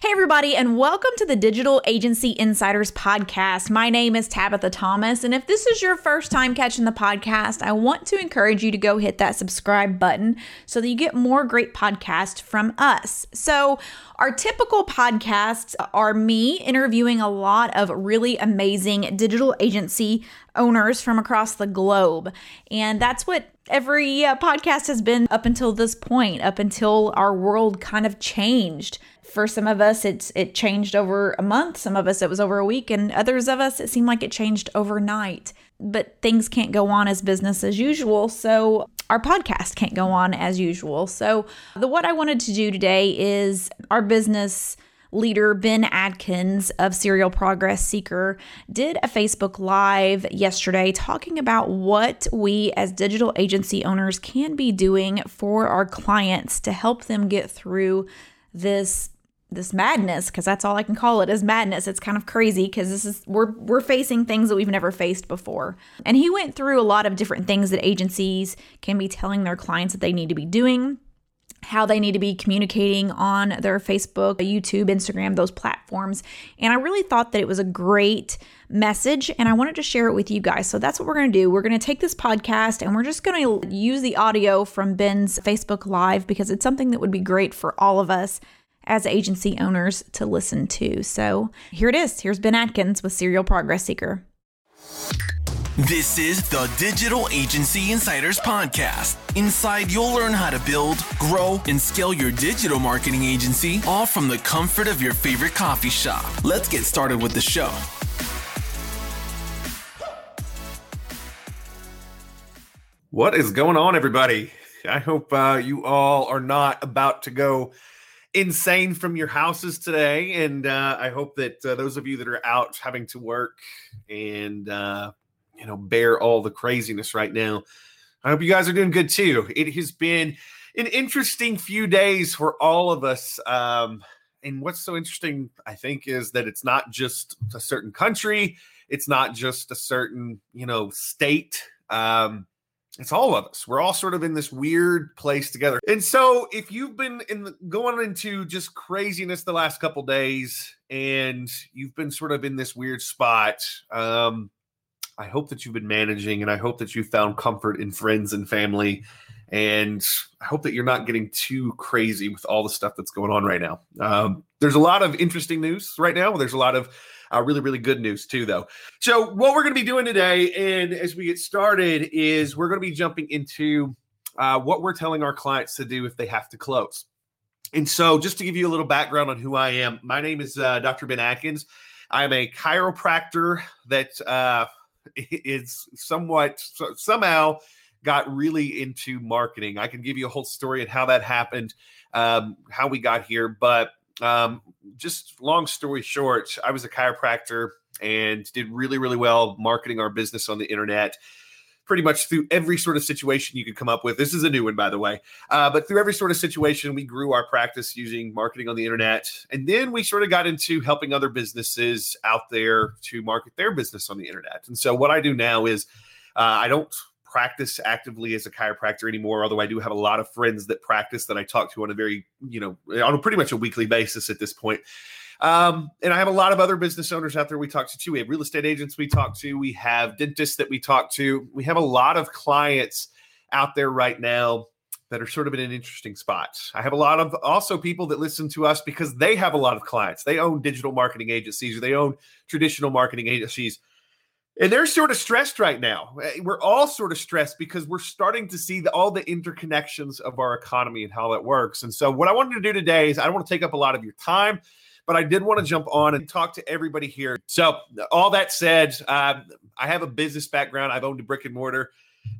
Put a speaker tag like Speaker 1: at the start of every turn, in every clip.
Speaker 1: Hey, everybody, and welcome to the Digital Agency Insiders Podcast. My name is Tabitha Thomas, and if this is your first time catching the podcast, I want to encourage you to go hit that subscribe button so that you get more great podcasts from us. So, our typical podcasts are me interviewing a lot of really amazing digital agency owners from across the globe. And that's what every uh, podcast has been up until this point, up until our world kind of changed. For some of us, it's it changed over a month. Some of us, it was over a week, and others of us, it seemed like it changed overnight. But things can't go on as business as usual. So our podcast can't go on as usual. So, the what I wanted to do today is our business leader Ben Adkins of Serial Progress Seeker did a Facebook Live yesterday talking about what we as digital agency owners can be doing for our clients to help them get through this this madness because that's all I can call it is madness. It's kind of crazy because this is we're we're facing things that we've never faced before. And he went through a lot of different things that agencies can be telling their clients that they need to be doing, how they need to be communicating on their Facebook, YouTube, Instagram, those platforms. And I really thought that it was a great message and I wanted to share it with you guys. So that's what we're going to do. We're going to take this podcast and we're just going to use the audio from Ben's Facebook Live because it's something that would be great for all of us as agency owners to listen to. So here it is. Here's Ben Adkins with Serial Progress Seeker.
Speaker 2: This is the Digital Agency Insiders Podcast. Inside, you'll learn how to build, grow, and scale your digital marketing agency, all from the comfort of your favorite coffee shop. Let's get started with the show.
Speaker 3: What is going on, everybody? I hope uh, you all are not about to go insane from your houses today. And uh, I hope that uh, those of you that are out having to work and, uh, you know, bear all the craziness right now, I hope you guys are doing good too. It has been an interesting few days for all of us. Um, and what's so interesting, I think, is that it's not just a certain country, it's not just a certain, you know, state. Um, it's all of us. We're all sort of in this weird place together. And so, if you've been in the, going into just craziness the last couple days, and you've been sort of in this weird spot, um, I hope that you've been managing, and I hope that you found comfort in friends and family, and I hope that you're not getting too crazy with all the stuff that's going on right now. Um, there's a lot of interesting news right now. There's a lot of uh, really, really good news too, though. So, what we're going to be doing today, and as we get started, is we're going to be jumping into uh, what we're telling our clients to do if they have to close. And so, just to give you a little background on who I am, my name is uh, Dr. Ben Adkins. I'm a chiropractor that uh, is somewhat somehow got really into marketing. I can give you a whole story and how that happened, um, how we got here, but um, just long story short, I was a chiropractor and did really, really well marketing our business on the internet. Pretty much through every sort of situation you could come up with. This is a new one, by the way. Uh, but through every sort of situation, we grew our practice using marketing on the internet. And then we sort of got into helping other businesses out there to market their business on the internet. And so, what I do now is uh, I don't practice actively as a chiropractor anymore, although I do have a lot of friends that practice that I talk to on a very, you know, on a pretty much a weekly basis at this point. Um, and I have a lot of other business owners out there we talk to too. We have real estate agents we talk to, we have dentists that we talk to. We have a lot of clients out there right now that are sort of in an interesting spot. I have a lot of also people that listen to us because they have a lot of clients. They own digital marketing agencies or they own traditional marketing agencies and they're sort of stressed right now. Eh, we're all sort of stressed because we're starting to see the, all the interconnections of our economy and how that works. And so, what I wanted to do today is I don't want to take up a lot of your time, but I did want to jump on and talk to everybody here. So, all that said, uh, I have a business background. I've owned a brick and mortar.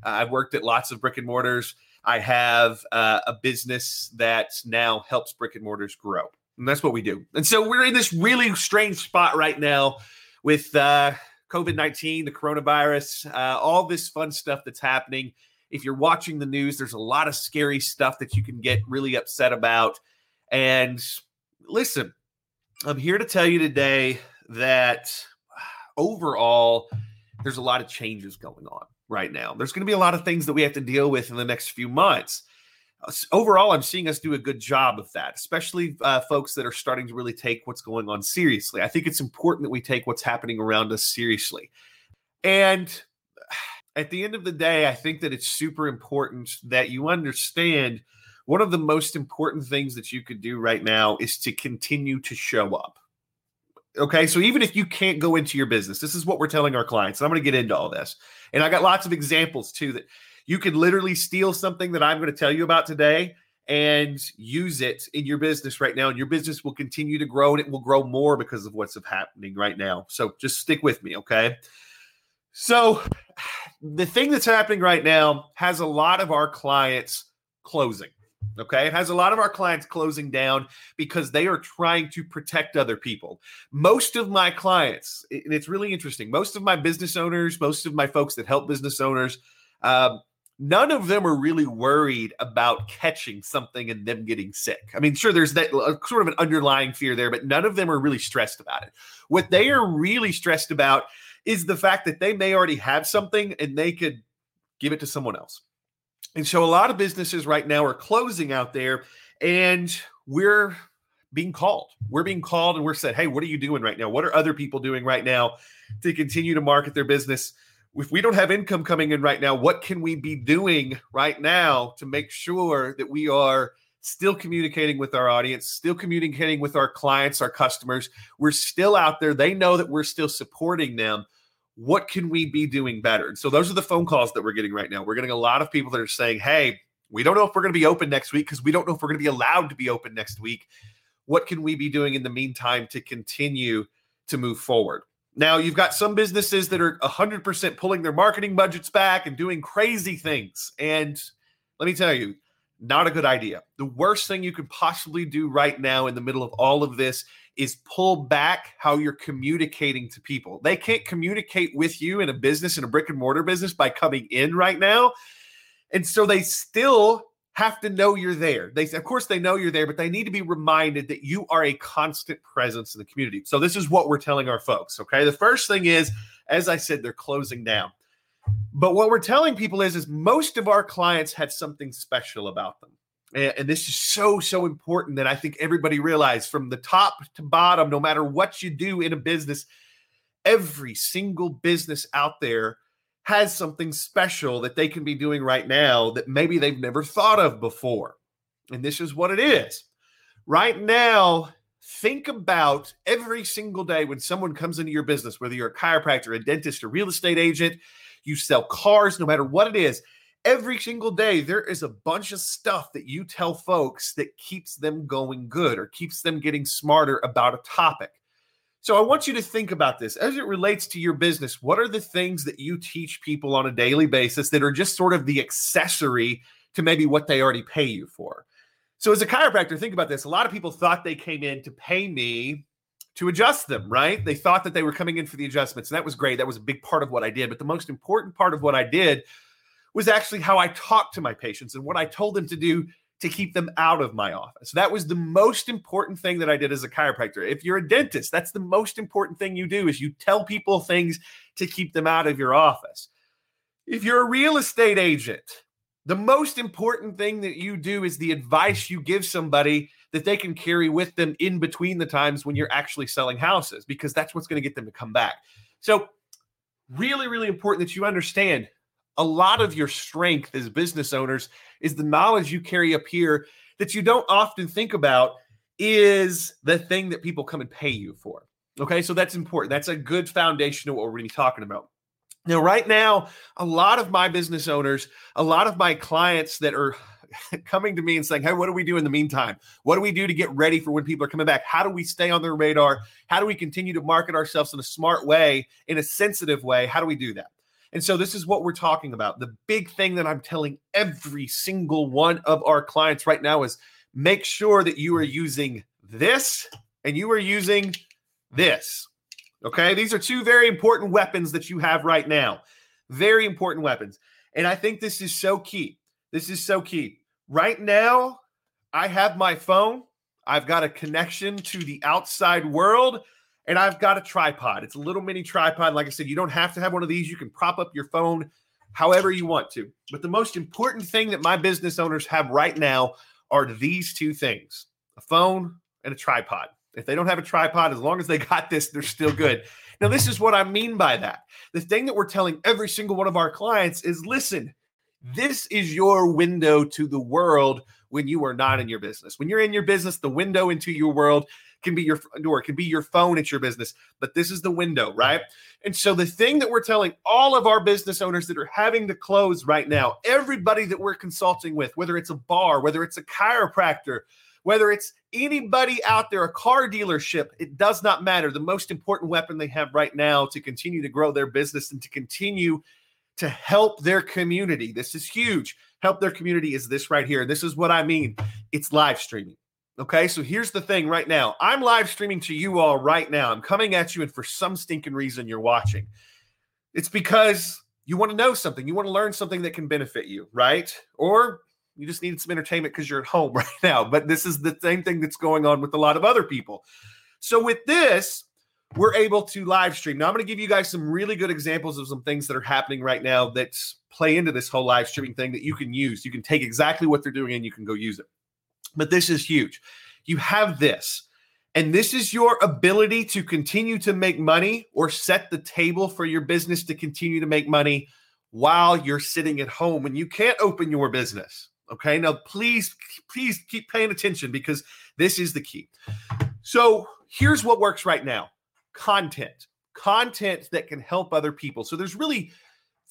Speaker 3: Uh, I've worked at lots of brick and mortars. I have uh, a business that now helps brick and mortars grow. And that's what we do. And so, we're in this really strange spot right now with uh, COVID 19, the coronavirus, uh, all this fun stuff that's happening. If you're watching the news, there's a lot of scary stuff that you can get really upset about. And listen, I'm here to tell you today that overall, there's a lot of changes going on right now. There's going to be a lot of things that we have to deal with in the next few months. Overall, I'm seeing us do a good job of that, especially uh, folks that are starting to really take what's going on seriously. I think it's important that we take what's happening around us seriously. And at the end of the day, I think that it's super important that you understand one of the most important things that you could do right now is to continue to show up. Okay. So even if you can't go into your business, this is what we're telling our clients. And I'm going to get into all this. And I got lots of examples too that you could literally steal something that I'm going to tell you about today and use it in your business right now. And your business will continue to grow and it will grow more because of what's happening right now. So just stick with me. Okay. So the thing that's happening right now has a lot of our clients closing. Okay. It has a lot of our clients closing down because they are trying to protect other people. Most of my clients, and it's really interesting, most of my business owners, most of my folks that help business owners, um, none of them are really worried about catching something and them getting sick. I mean, sure, there's that uh, sort of an underlying fear there, but none of them are really stressed about it. What they are really stressed about is the fact that they may already have something and they could give it to someone else. And so a lot of businesses right now are closing out there and we're being called. We're being called and we're said, "Hey, what are you doing right now? What are other people doing right now to continue to market their business?" If we don't have income coming in right now, what can we be doing right now to make sure that we are still communicating with our audience, still communicating with our clients, our customers. We're still out there. They know that we're still supporting them. What can we be doing better? And so those are the phone calls that we're getting right now. We're getting a lot of people that are saying, hey, we don't know if we're going to be open next week because we don't know if we're going to be allowed to be open next week. What can we be doing in the meantime to continue to move forward? Now, you've got some businesses that are 100% pulling their marketing budgets back and doing crazy things. And let me tell you, not a good idea. The worst thing you could possibly do right now in the middle of all of this is pull back how you're communicating to people. They can't communicate with you in a business, in a brick and mortar business, by coming in right now. And so they still have to know you're there. They, of course, they know you're there, but they need to be reminded that you are a constant presence in the community. So this is what we're telling our folks. Okay. The first thing is, as I said, they're closing down. But what we're telling people is, is most of our clients had something special about them. And, and this is so, so important that I think everybody realize from the top to bottom, no matter what you do in a business, every single business out there has something special that they can be doing right now that maybe they've never thought of before. And this is what it is. Right now, think about every single day when someone comes into your business, whether you're a chiropractor, a dentist, a real estate agent, you sell cars, no matter what it is. Every single day, there is a bunch of stuff that you tell folks that keeps them going good or keeps them getting smarter about a topic. So I want you to think about this as it relates to your business. What are the things that you teach people on a daily basis that are just sort of the accessory to maybe what they already pay you for? So as a chiropractor, think about this. A lot of people thought they came in to pay me to adjust them, right? They thought that they were coming in for the adjustments, and that was great. That was a big part of what I did. But the most important part of what I did was actually how I talked to my patients and what I told them to do to keep them out of my office. That was the most important thing that I did as a chiropractor. If you're a dentist, that's the most important thing you do is you tell people things to keep them out of your office. If you're a real estate agent, the most important thing that you do is the advice you give somebody that they can carry with them in between the times when you're actually selling houses, because that's what's going to get them to come back. So, really, really important that you understand a lot of your strength as business owners is the knowledge you carry up here that you don't often think about is the thing that people come and pay you for. Okay, so that's important. That's a good foundation of what we're going to be talking about. Now, right now, a lot of my business owners, a lot of my clients that are coming to me and saying, Hey, what do we do in the meantime? What do we do to get ready for when people are coming back? How do we stay on their radar? How do we continue to market ourselves in a smart way, in a sensitive way? How do we do that? And so, this is what we're talking about. The big thing that I'm telling every single one of our clients right now is make sure that you are using this and you are using this. Okay. These are two very important weapons that you have right now. Very important weapons. And I think this is so key. This is so key. Right now, I have my phone, I've got a connection to the outside world, and I've got a tripod. It's a little mini tripod. Like I said, you don't have to have one of these. You can prop up your phone however you want to. But the most important thing that my business owners have right now are these two things a phone and a tripod. If they don't have a tripod, as long as they got this, they're still good. Now, this is what I mean by that. The thing that we're telling every single one of our clients is listen, this is your window to the world when you are not in your business. When you're in your business, the window into your world can be your door, it can be your phone at your business, but this is the window, right? And so the thing that we're telling all of our business owners that are having to close right now, everybody that we're consulting with, whether it's a bar, whether it's a chiropractor, whether it's anybody out there, a car dealership, it does not matter. The most important weapon they have right now to continue to grow their business and to continue to help their community. This is huge. Help their community is this right here. This is what I mean. It's live streaming. Okay, so here's the thing right now. I'm live streaming to you all right now. I'm coming at you, and for some stinking reason, you're watching. It's because you want to know something, you want to learn something that can benefit you, right? Or you just need some entertainment because you're at home right now. But this is the same thing that's going on with a lot of other people. So with this, we're able to live stream. Now I'm going to give you guys some really good examples of some things that are happening right now that play into this whole live streaming thing that you can use. You can take exactly what they're doing and you can go use it. But this is huge. You have this. And this is your ability to continue to make money or set the table for your business to continue to make money while you're sitting at home and you can't open your business. Okay. Now, please, please keep paying attention because this is the key. So, here's what works right now content, content that can help other people. So, there's really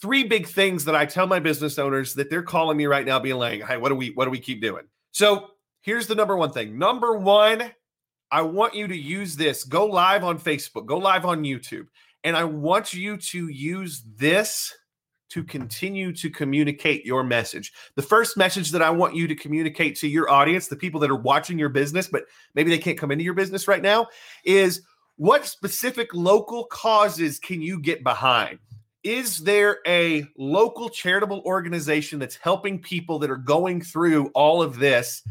Speaker 3: three big things that I tell my business owners that they're calling me right now, being like, "Hey, what do we, what do we keep doing?" So, here's the number one thing. Number one, I want you to use this. Go live on Facebook, go live on YouTube, and I want you to use this to continue to communicate your message. The first message that I want you to communicate to your audience, the people that are watching your business, but maybe they can't come into your business right now, is what specific local causes can you get behind? Is there a local charitable organization that's helping people that are going through all of this?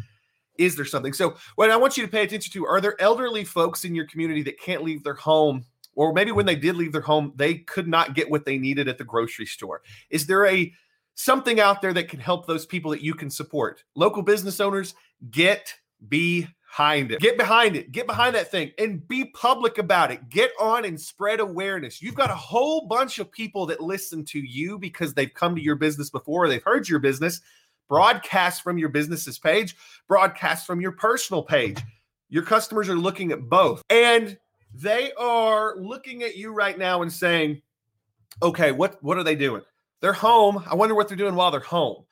Speaker 3: Is there something? So, what I want you to pay attention to are there elderly folks in your community that can't leave their home or maybe when they did leave their home, they could not get what they needed at the grocery store. Is there a something out there that can help those people that you can support? Local business owners, get behind it. Get behind it. Get behind that thing and be public about it. Get on and spread awareness. You've got a whole bunch of people that listen to you because they've come to your business before, they've heard your business. Broadcast from your business's page, broadcast from your personal page. Your customers are looking at both. And they are looking at you right now and saying, okay, what, what are they doing? They're home. I wonder what they're doing while they're home.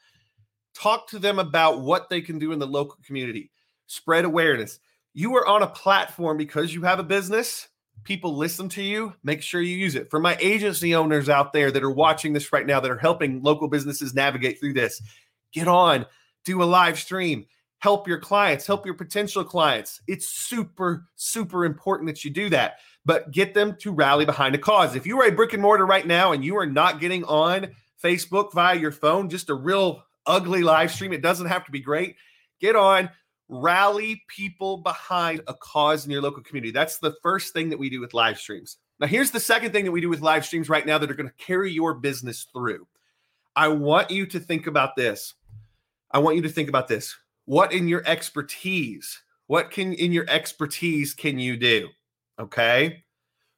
Speaker 3: Talk to them about what they can do in the local community. Spread awareness. You are on a platform because you have a business. People listen to you. Make sure you use it. For my agency owners out there that are watching this right now, that are helping local businesses navigate through this, get on, do a live stream, help your clients, help your potential clients. It's super, super important that you do that, but get them to rally behind a cause. If you are a brick and mortar right now and you are not getting on Facebook via your phone, just a real ugly live stream, it doesn't have to be great. Get on, rally people behind a cause in your local community. That's the first thing that we do with live streams. Now, here's the second thing that we do with live streams right now that are going to carry your business through. I want you to think about this. I want you to think about this. What in your expertise what can in your expertise can you do? Okay?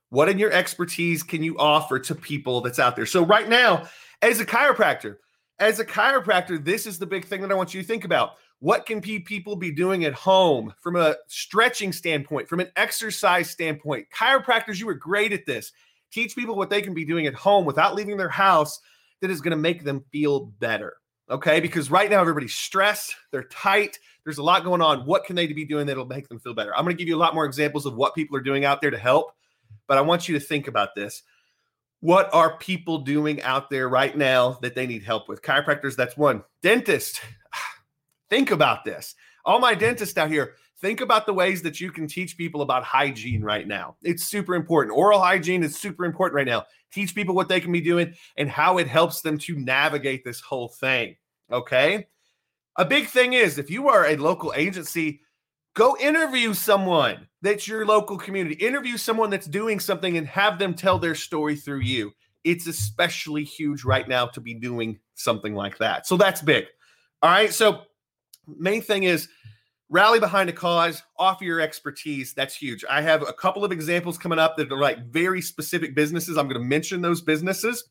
Speaker 3: What in your expertise can you offer to people that's out there? So right now as a chiropractor as a chiropractor this is the big thing that i want you to think about. What can people be doing at home from a stretching standpoint from an exercise standpoint? Chiropractors you are great at this. Teach people what they can be doing at home without leaving their house that is going to make them feel better Okay. Because right now everybody's stressed, they're tight, there's a lot going on. What can they be doing that'll make them feel better? I'm going to give you a lot more examples of what people are doing out there to help, but I want you to think about this. What are people doing out there right now that they need help with? Chiropractors, that's one. Dentist, think about this. All my dentists out here, think about the ways that you can teach people about hygiene right now. It's super important. Oral hygiene is super important right now. Teach people what they can be doing and how it helps them to navigate this whole thing. Okay. A big thing is if you are a local agency, go interview someone that's your local community. Interview someone that's doing something and have them tell their story through you. it's especially huge right now to be doing something like that. So that's big. All right. So, main thing is rally behind a cause, offer your expertise. That's huge. I have a couple of examples coming up that are like very specific businesses. I'm going to mention those businesses,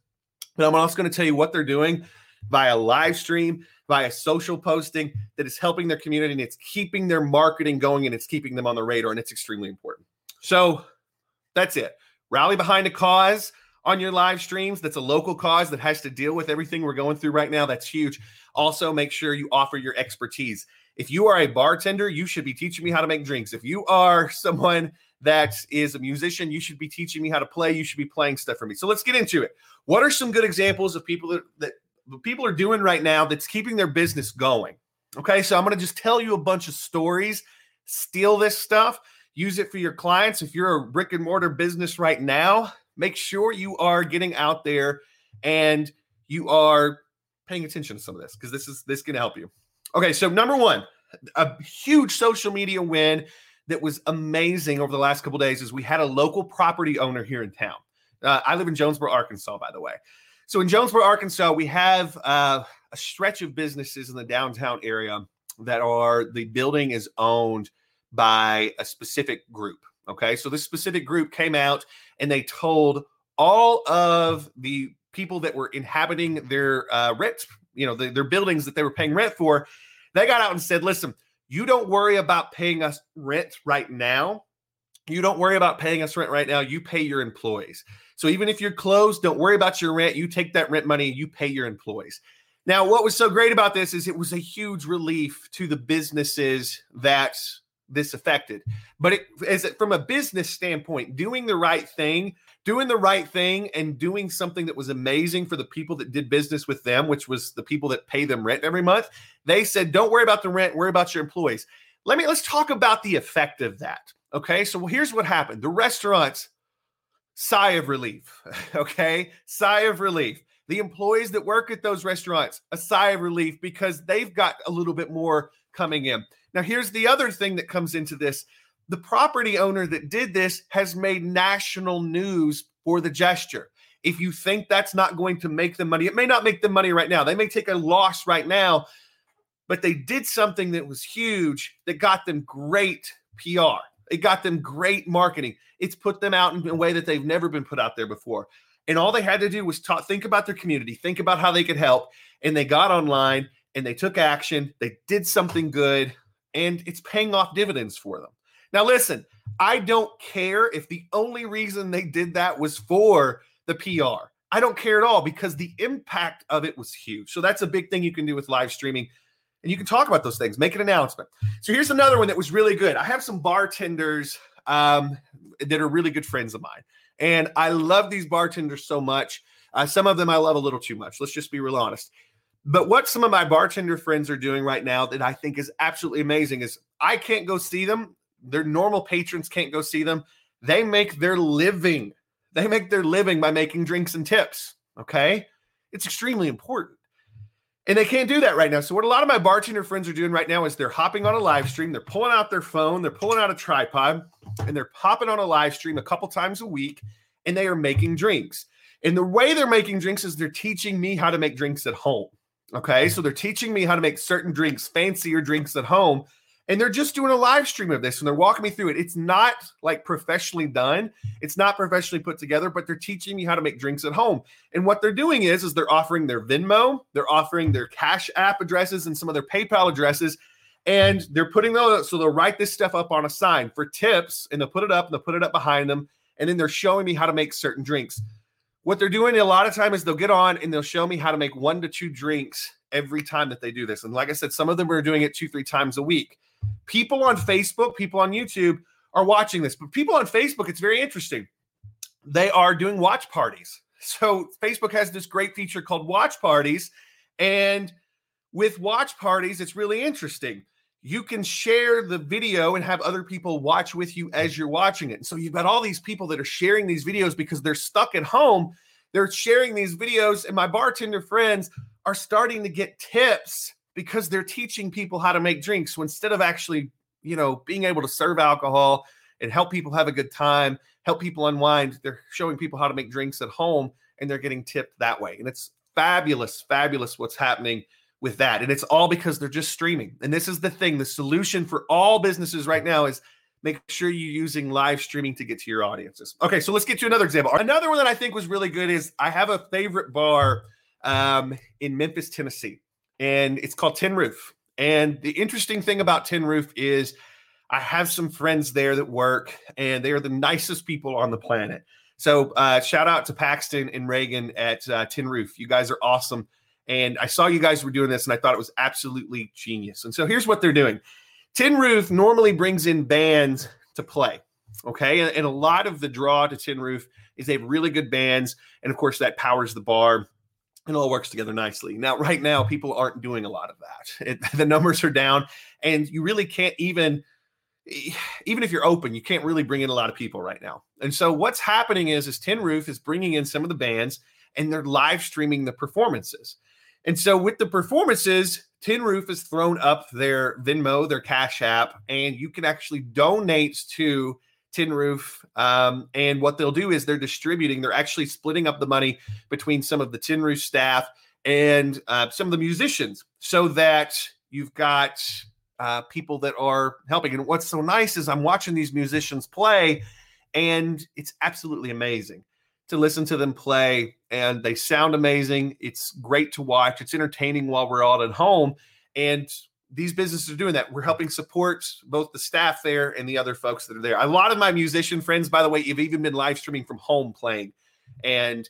Speaker 3: but I'm also going to tell you what they're doing via live stream, via social posting that is helping their community and it's keeping their marketing going and it's keeping them on the radar. And it's extremely important. So that's it. Rally behind a cause on your live streams that's a local cause that has to deal with everything we're going through right now. That's huge. Also, make sure you offer your expertise. If you are a bartender, you should be teaching me how to make drinks. If you are someone that is a musician, you should be teaching me how to play. You should be playing stuff for me. So let's get into it. What are some good examples of people that, that people are doing right now that's keeping their business going? Okay, so I'm going to just tell you a bunch of stories, steal this stuff, use it for your clients. If you're a brick and mortar business right now, make sure you are getting out there and you are paying attention to some of this because this is this can help you. Okay, so number one, a huge social media win that was amazing over the last couple days is we had a local property owner here in town. Uh, I live in Jonesboro, Arkansas, by the way. So in Jonesboro, Arkansas, we have uh, a stretch of businesses in the downtown area that are the building is owned by a specific group. Okay, so this specific group came out and they told all of the people that were inhabiting their uh, rent, you know, the, their buildings that they were paying rent for, they got out and said, listen, you don't worry about paying us rent right now. You don't worry about paying us rent right now. You pay your employees. So even if you're closed, don't worry about your rent. You take that rent money and you pay your employees. Now, what was so great about this is it was a huge relief to the businesses that this affected. But it, as from a business standpoint, doing the right thing doing the right thing and doing something that was amazing for the people that did business with them, which was the people that pay them rent every month. They said, "Don't worry about the rent, worry about your employees." Let me let's talk about the effect of that. Okay? So here's what happened. The restaurants sigh of relief. Okay? Sigh of relief. The employees that work at those restaurants, a sigh of relief because they've got a little bit more coming in. Now, here's the other thing that comes into this the property owner that did this has made national news for the gesture. If you think that's not going to make them money, it may not make them money right now. They may take a loss right now, but they did something that was huge that got them great PR. It got them great marketing. It's put them out in a way that they've never been put out there before. And all they had to do was talk, think about their community, think about how they could help. And they got online and they took action. They did something good, and it's paying off dividends for them. Now, listen, I don't care if the only reason they did that was for the PR. I don't care at all because the impact of it was huge. So that's a big thing you can do with live streaming. And you can talk about those things, make an announcement. So here's another one that was really good. I have some bartenders um, that are really good friends of mine. And I love these bartenders so much. Uh, some of them I love a little too much. Let's just be real honest. But what some of my bartender friends are doing right now that I think is absolutely amazing is I can't go see them their normal patrons can't go see them. They make their living. They make their living by making drinks and tips. Okay. It's extremely important. And they can't do that right now. So, what a lot of my bartender friends are doing right now is they're hopping on a live stream, they're pulling out their phone, they're pulling out a tripod, and they're popping on a live stream a couple times a week, and they are making drinks. And the way they're making drinks is they're teaching me how to make drinks at home. Okay. So, they're teaching me how to make certain drinks, fancier drinks at home and they're just doing a live stream of this and they're walking me through it. It's not like professionally done. It's not professionally put together, but they're teaching me how to make drinks at home. And what they're doing is is they're offering their Venmo, they're offering their Cash App addresses and some of their PayPal addresses and they're putting those so they'll write this stuff up on a sign for tips and they'll put it up and they'll put it up behind them and then they're showing me how to make certain drinks. What they're doing a lot of time is they'll get on and they'll show me how to make one to two drinks every time that they do this. And like I said, some of them are doing it two, three times a week people on Facebook, people on YouTube are watching this, but people on Facebook, it's very interesting. They are doing watch parties. So Facebook has this great feature called watch parties. And with watch parties, it's really interesting. You can share the video and have other people watch with you as you're watching it. And So you've got all these people that are sharing these videos because they're stuck at home. They're sharing these videos, and my bartender friends are starting to get tips because they're teaching people how to make drinks. So instead of actually, you know, being able to serve alcohol and help people have a good time, help people unwind, they're showing people how to make drinks at home and they're getting tipped that way. And it's fabulous, fabulous what's happening with that. And it's all because they're just streaming. And this is the thing the solution for all businesses right now is make sure you're using live streaming to get to your audiences. Okay, so let's get to another example. Another one that I think was really good is I have a favorite bar um, in Memphis, Tennessee, and it's called Tin Roof. And the interesting thing about Tin Roof is I have some friends there that work, and they are the nicest people on the planet. So uh, shout out to Paxton and Reagan at uh, Tin Roof. You guys are awesome. And I saw you guys were doing this, and I thought it was absolutely genius. And so here's what they're doing Tin Roof normally brings in bands to play. Okay. And, and, a lot of the draw to Tin Roof is they have really good bands. And of course, that powers the bar and all works together nicely. Now, right now, people aren't doing a lot of that. It, the numbers are down, and you really can't even even if you're open, you can't really bring in a lot of people right now. And so what's happening is is Tin Roof is bringing in some of the bands and they're live streaming the performances. And so with the performances, Tin Roof has thrown up their Venmo, their Cash App, and you can actually donate to Tin Roof. Um, and what they'll do is they're distributing, they're actually splitting up the money between some of the Tin Roof staff and uh, some of the musicians so that you've got uh, people that are helping. And what's so nice is I'm watching these musicians play, and it's absolutely amazing to listen to them play. And they sound amazing. It's great to watch. It's entertaining while we're all at home. And these businesses are doing that. We're helping support both the staff there and the other folks that are there. A lot of my musician friends, by the way, have even been live streaming from home playing. And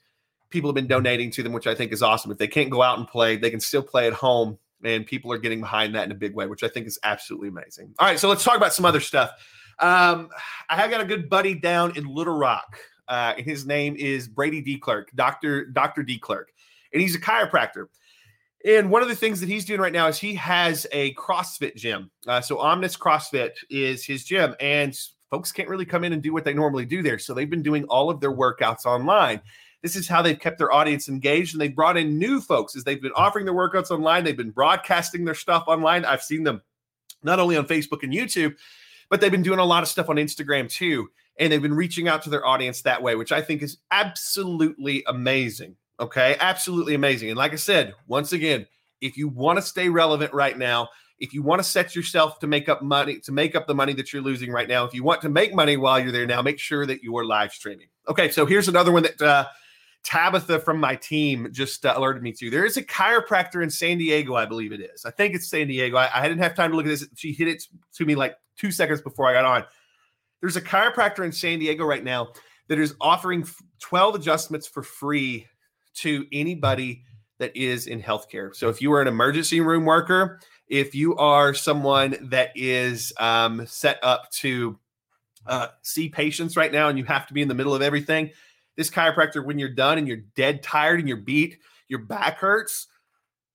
Speaker 3: people have been donating to them, which I think is awesome. If they can't go out and play, they can still play at home and people are getting behind that in a big way, which I think is absolutely amazing. All right, so let's talk about some other stuff. Um, I have got a good buddy down in Little Rock, uh, and his name is Brady D. Clerk, Doctor Doctor D. Clerk, and he's a chiropractor. And one of the things that he's doing right now is he has a CrossFit gym. Uh, so Omnis CrossFit is his gym, and folks can't really come in and do what they normally do there. So they've been doing all of their workouts online. This is how they've kept their audience engaged and they've brought in new folks as they've been offering their workouts online. They've been broadcasting their stuff online. I've seen them not only on Facebook and YouTube, but they've been doing a lot of stuff on Instagram too. And they've been reaching out to their audience that way, which I think is absolutely amazing. Okay. Absolutely amazing. And like I said, once again, if you want to stay relevant right now, if you want to set yourself to make up money, to make up the money that you're losing right now, if you want to make money while you're there now, make sure that you are live streaming. Okay. So here's another one that, uh, Tabitha from my team just uh, alerted me to. There is a chiropractor in San Diego, I believe it is. I think it's San Diego. I, I didn't have time to look at this. She hit it to me like two seconds before I got on. There's a chiropractor in San Diego right now that is offering 12 adjustments for free to anybody that is in healthcare. So if you are an emergency room worker, if you are someone that is um, set up to uh, see patients right now and you have to be in the middle of everything, this chiropractor, when you're done and you're dead tired and you're beat, your back hurts,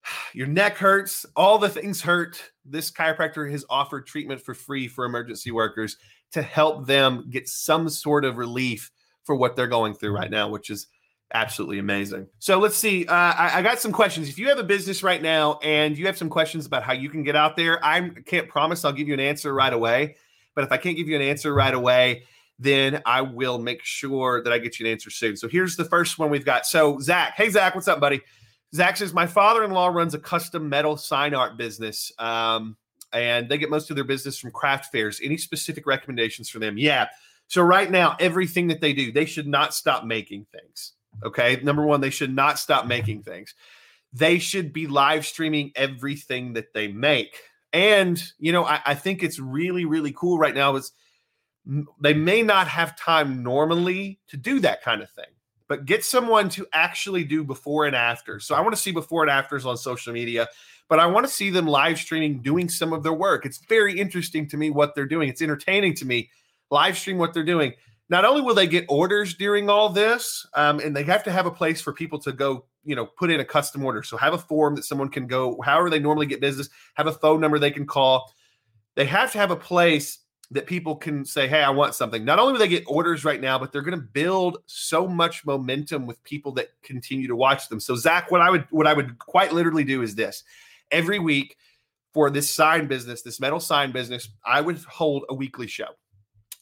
Speaker 3: your neck hurts, all the things hurt. This chiropractor has offered treatment for free for emergency workers to help them get some sort of relief for what they're going through right now, which is absolutely amazing. So let's see. Uh, I, I, got some questions. If you have a business right now and you have some questions about how you can get out there, I can't promise I'll give you an answer right away. But if I can't give you an answer right away, then I will make sure that I get you an answer soon. So here's the first one we've got. So Zach, hey Zach, what's up, buddy? Zach says my father-in-law runs a custom metal sign art business, um, and they get most of their business from craft fairs. Any specific recommendations for them? Yeah. So right now, everything that they do, they should not stop making things. Okay. Number one, they should not stop making things. They should be live streaming everything that they make. And you know, I, I think it's really, really cool right now. Is they may not have time normally to do that kind of thing but get someone to actually do before and after so i want to see before and afters on social media but i want to see them live streaming doing some of their work it's very interesting to me what they're doing it's entertaining to me live stream what they're doing not only will they get orders during all this um, and they have to have a place for people to go you know put in a custom order so have a form that someone can go however they normally get business have a phone number they can call they have to have a place that people can say, Hey, I want something. Not only will they get orders right now, but they're going to build so much momentum with people that continue to watch them. So, Zach, what I would what I would quite literally do is this every week for this sign business, this metal sign business, I would hold a weekly show.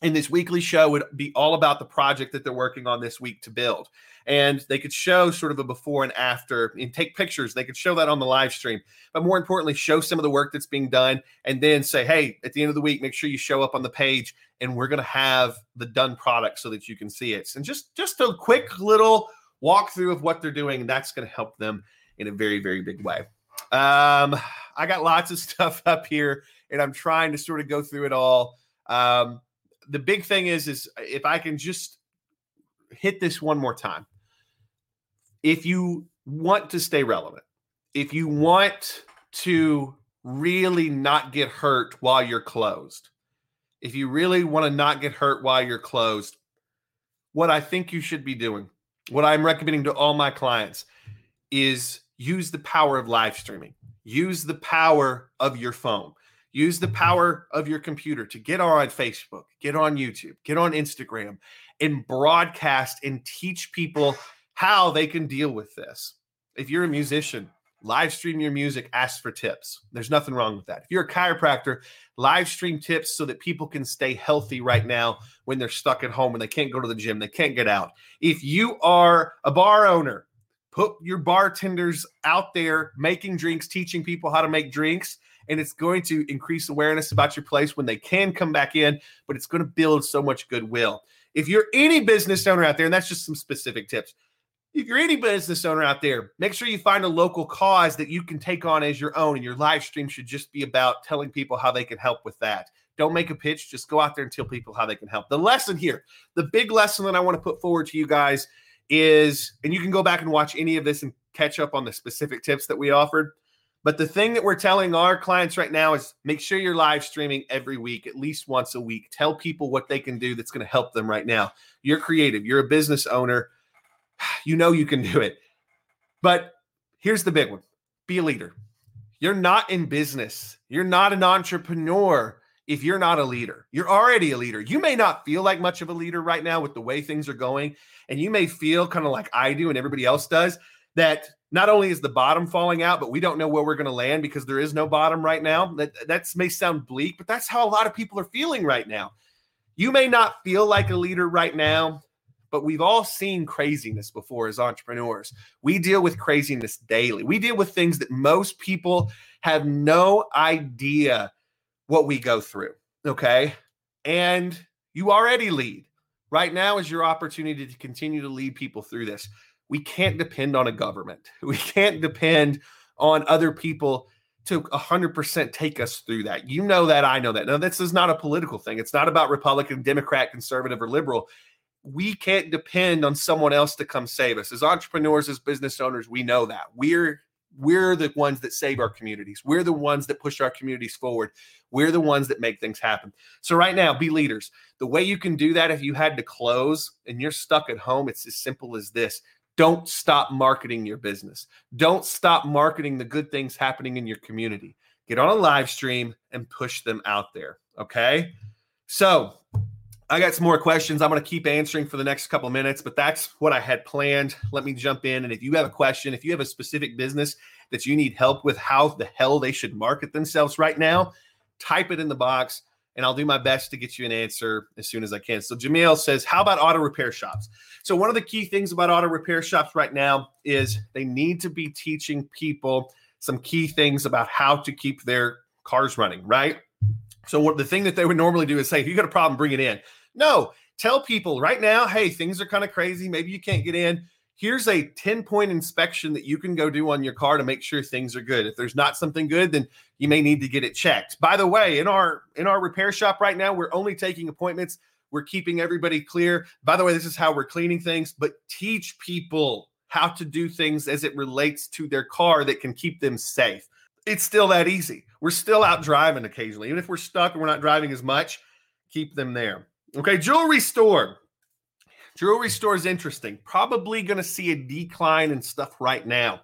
Speaker 3: And this weekly show would be all about the project that they're working on this week to build. And they could show sort of a before and after and take pictures. They could show that on the live stream. But more importantly, show some of the work that's being done and then say, hey, at the end of the week, make sure you show up on the page and we're going to have the done product so that you can see it. And just just a quick little walkthrough of what they're doing. And that's going to help them in a very, very big way. Um, I got lots of stuff up here and I'm trying to sort of go through it all. Um, the big thing is, is uh, if I can just hit this one more time. If you want to stay relevant, if you want to really not get hurt while you're closed, if you really want to not get hurt while you're closed, what I think you should be doing, what I'm recommending to all my clients is use the power of live streaming, use the power of your phone. Use the power of your computer to get on Facebook, get on YouTube, get on Instagram, and broadcast and teach people how they can deal with this. If you're a musician, live stream your music, ask for tips. There's nothing wrong with that. If you're a chiropractor, live stream tips so that people can stay healthy right now when they're stuck at home and they can't go to the gym, they can't get out. If you are a bar owner, put your bartenders out there making drinks, teaching people how to make drinks and it's going to increase awareness about your place when they can come back in, but it's going to build so much goodwill. If you're any business owner out there, and that's just some specific tips. If you're any business owner out there, make sure you find a local cause that you can take on as your own, and your live stream should just be about telling people how they can help with that. Don't make a pitch, just go out there and tell people how they can help. The lesson here, the big lesson that I want to put forward to you guys is, and you can go back and watch any of this and catch up on the specific tips that we offered. But the thing that we're telling our clients right now is make sure you're live streaming every week, at least once a week. Tell people what they can do that's going to help them right now. You're creative, you're a business owner, you know you can do it. But here's the big one be a leader. You're not in business, you're not an entrepreneur if you're not a leader. You're already a leader. You may not feel like much of a leader right now with the way things are going, and you may feel kind of like I do and everybody else does that not only is the bottom falling out, but we don't know where we're going to land because there is no bottom right now. That that may sound bleak, but that's how a lot of people are feeling right now. You may not feel like a leader right now, but we've all seen craziness before as entrepreneurs. We deal with craziness daily. We deal with things that most people have no idea what we go through. Okay. And you already lead. Right now is your opportunity to continue to lead people through this we can't depend on a government. We can't depend on other people to 100% take us through that. You know that. I know that. Now, this is not a political thing. It's not about Republican, Democrat, conservative, or liberal. We can't depend on someone else to come save us. As entrepreneurs, as business owners, we know that. We're we're the ones that save our communities. We're the ones that push our communities forward. We're the ones that make things happen. So, right now, be leaders. The way you can do that if you had to close and you're stuck at home, it's as simple as this don't stop marketing your business. Don't stop marketing the good things happening in your community. Get on a live stream and push them out there. Okay. So I got some more questions I'm going to keep answering for the next couple minutes, but that's what I had planned. Let me jump in. And if you have a question, if you have a specific business that you need help with how the hell they should market themselves right now, type it in the box and I'll do my best to get you an answer as soon as I can. So Jamil says, How about auto repair shops? So, one of the key things about auto repair shops right now is they need to be teaching people some key things about how to keep their cars running, right? So, what the thing that they would normally do is say, if you got a problem, bring it in. No, tell people right now, hey, things are kind of crazy. Maybe you can't get in here's a 10 point inspection that you can go do on your car to make sure things are good. If there's not something good then you may need to get it checked. By the way in our in our repair shop right now we're only taking appointments. We're keeping everybody clear. By the way this is how we're cleaning things but teach people how to do things as it relates to their car that can keep them safe. It's still that easy. We're still out driving occasionally. Even if we're stuck and we're not driving as much keep them there. Okay jewelry store Jewelry store is interesting. Probably going to see a decline in stuff right now.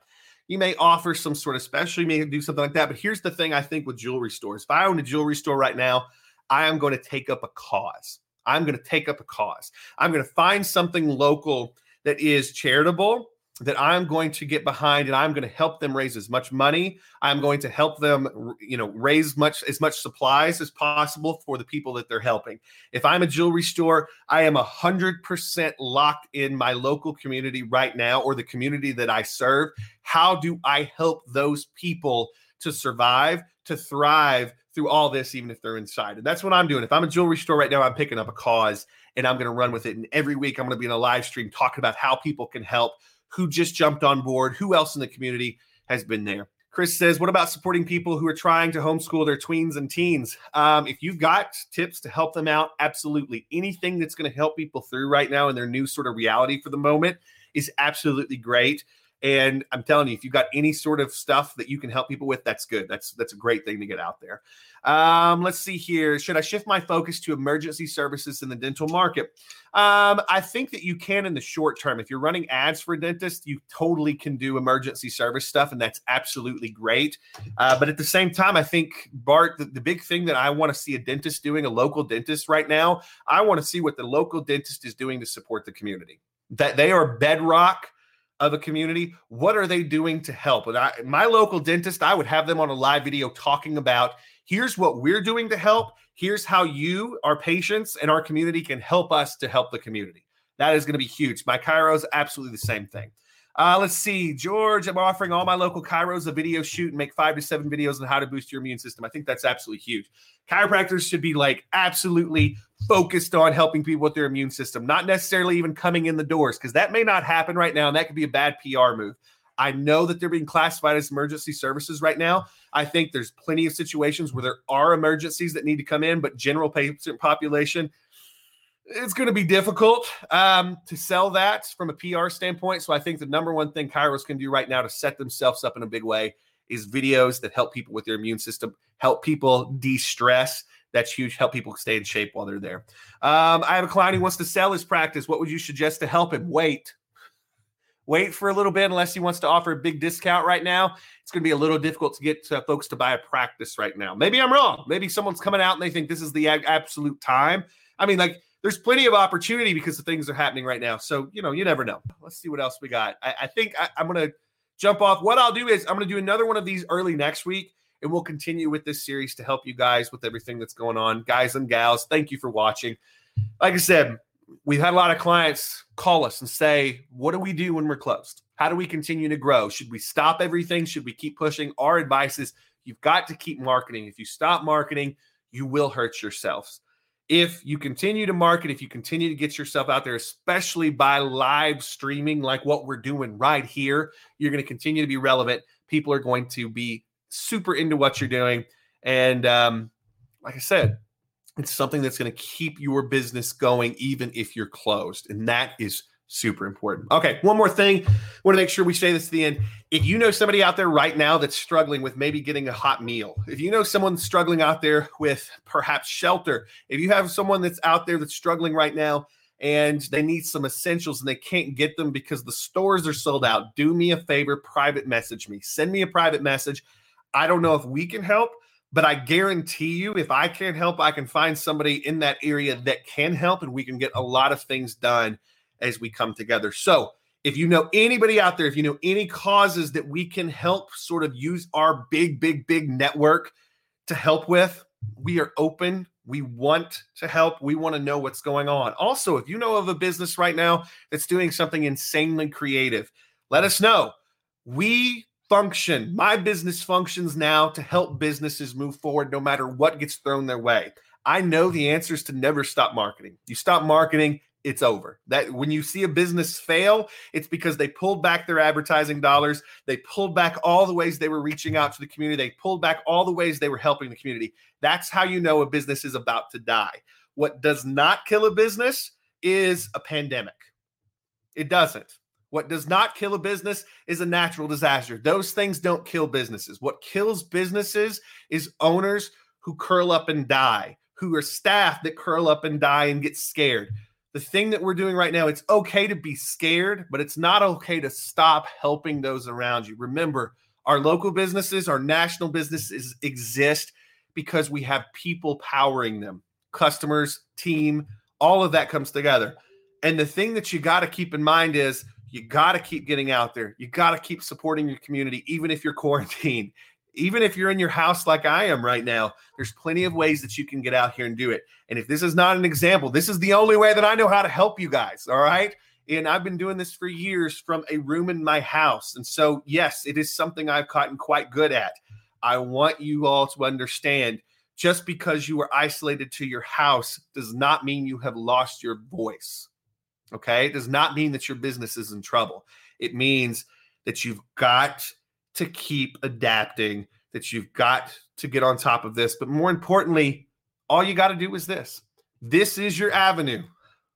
Speaker 3: You may offer some sort of special, you may do something like that. But here's the thing I think with jewelry stores if I own a jewelry store right now, I am going to take up a cause. I'm going to take up a cause. I'm going to find something local that is charitable, that I'm going to get behind and I'm going to help them raise as much money. I'm going to help them, you know, raise much as much supplies as possible for the people that they're helping. If I'm a jewelry store, I am a hundred percent locked in my local community right now or the community that I serve. How do I help those people to survive, to thrive through all this, even if they're inside? And that's what I'm doing. If I'm a jewelry store right now, I'm picking up a cause and I'm going to run with it. And every week I'm going to be in a live stream talking about how people can help who just jumped on board, who else in the community has been there. Chris says, What about supporting people who are trying to homeschool their tweens and teens? Um, if you've got tips to help them out, absolutely. Anything that's going to help people through right now in their new sort of reality for the moment is absolutely great. And I'm telling you, if you've got any sort of stuff that you can help people with, that's good. That's that's a great thing to get out there. Um, let's see here. Should I shift my focus to emergency services in the dental market? Um, I think that you can in the short term. If you're running ads for a dentist, you totally can do emergency service stuff, and that's absolutely great. Uh, but at the same time, I think, Bart, the, the big thing that I want to see a dentist doing, a local dentist right now, I want to see what the local dentist is doing to support the community. That they are bedrock of a community. What are they doing to help? And I, my local dentist, I would have them on a live video talking about here's what we're doing to help. Here's how you, our patients, and our community can help us to help the community. That is going to be huge. My Chiro is absolutely the same thing. Uh, let's see, George. I'm offering all my local chiros a video shoot and make five to seven videos on how to boost your immune system. I think that's absolutely huge. Chiropractors should be like absolutely focused on helping people with their immune system, not necessarily even coming in the doors, because that may not happen right now, and that could be a bad PR move. I know that they're being classified as emergency services right now. I think there's plenty of situations where there are emergencies that need to come in, but general patient population, it's going to be difficult um, to sell that from a PR standpoint. So I think the number one thing Chiros can do right now to set themselves up in a big way is videos that help people with their immune system, help people de-stress. That's huge. Help people stay in shape while they're there. Um, I have a client who wants to sell his practice. What would you suggest to help him? Wait wait for a little bit unless he wants to offer a big discount right now. It's going to be a little difficult to get uh, folks to buy a practice right now. Maybe I'm wrong. Maybe someone's coming out and they think this is the absolute time. I mean, like, there's plenty of opportunity because the things are happening right now. So, you know, you never know. Let's see what else we got. I, I think I, I'm going to jump off. What I'll do is I'm going to do another one of these early next week. And we'll continue with this series to help you guys with everything that's going on. Guys and gals, thank you for watching. Like I said, we've had a lot of clients call us and say, What do we do when we're closed? How do we continue to grow? Should we stop everything? Should we keep pushing? Our advice is you've got to keep marketing. If you stop marketing, you will hurt yourselves. If you continue to market, if you continue to get yourself out there, especially by live streaming, like what we're doing right here, you're going to continue to be relevant. People are going to be super into what you're doing. And um, like I said, it's something that's going to keep your business going, even if you're closed. And that is super important. Okay, one more thing. Want to make sure we say this to the end. If you know somebody out there right now that's struggling with maybe getting a hot meal, if you know someone struggling out there with perhaps shelter, if you have someone that's out there that's struggling right now and they need some essentials and they can't get them because the stores are sold out, do me a favor, private message me. Send me a private message. I don't know if we can help, but I guarantee you, if I can't help, I can find somebody in that area that can help, and we can get a lot of things done as we come together. So, if you know anybody out there, if you know any causes that we can help sort of use our big, big, big network to help with, we are open. We want to help. We want to know what's going on. Also, if you know of a business right now that's doing something insanely creative, let us know. We function. My business functions now to help businesses move forward no matter what gets thrown their way. I know the answer is to never stop marketing. You stop marketing, it's over. That when you see a business fail, it's because they pulled back their advertising dollars. They pulled back all the ways they were reaching out to the community. They pulled back all the ways they were helping the community. That's how you know a business is about to die. What does not kill a business is a pandemic. It doesn't. What does not kill a business is a natural disaster. Those things don't kill businesses. What kills businesses is owners who curl up and die, who are staff that curl up and die and get scared. The thing that we're doing right now, it's okay to be scared, but it's not okay to stop helping those around you. Remember, our local businesses, our national businesses exist because we have people powering them customers, team, all of that comes together. And the thing that you got to keep in mind is you got to keep getting out there. You got to keep supporting your community, even if you're quarantined. Even if you're in your house like I am right now, there's plenty of ways that you can get out here and do it. And if this is not an example, this is the only way that I know how to help you guys. All right. And I've been doing this for years from a room in my house. And so, yes, it is something I've gotten quite good at. I want you all to understand just because you are isolated to your house does not mean you have lost your voice. Okay. It does not mean that your business is in trouble. It means that you've got to keep adapting, that you've got to get on top of this. But more importantly, all you got to do is this this is your avenue.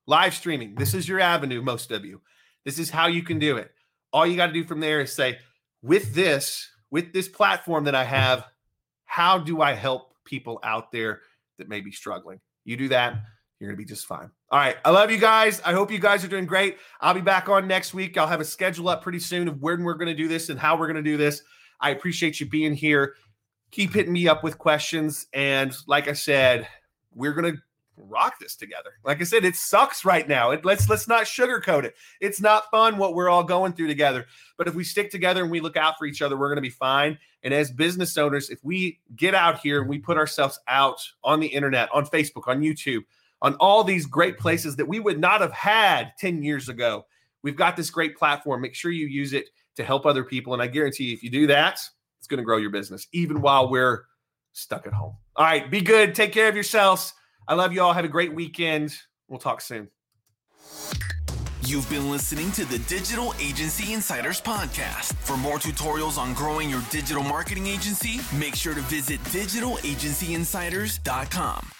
Speaker 3: Live streaming, this is your avenue, most of you. This is how you can do it. All you got to do from there is say, with this, with this platform that I have, how do I help people out there that may be struggling? You do that, you're going to be just fine. All right. I love you guys. I hope you guys are doing great. I'll be back on next week. I'll have a schedule up pretty soon of when we're going to do this and how we're going to do this. I appreciate you being here. Keep hitting me up with questions. And like I said, we're going to rock this together. Like I said, it sucks right now. It, let's let's not sugarcoat it. It's not fun what we're all going through together. But if we stick together and we look out for each other, we're going to be fine. And as business owners, if we get out here and we put ourselves out on the internet, on Facebook, on YouTube, on all these great places that we would not have had 10 years ago. We've got this great platform. Make sure you use it to help other people. And I guarantee you, if you do that, it's going to grow your business, even while we're stuck at home. All right, be good. Take care of yourselves. I love you all. Have a great weekend. We'll talk soon.
Speaker 2: You've been listening to the Digital Agency Insiders Podcast. For more tutorials on growing your digital marketing agency, make sure to visit digitalagencyinsiders.com.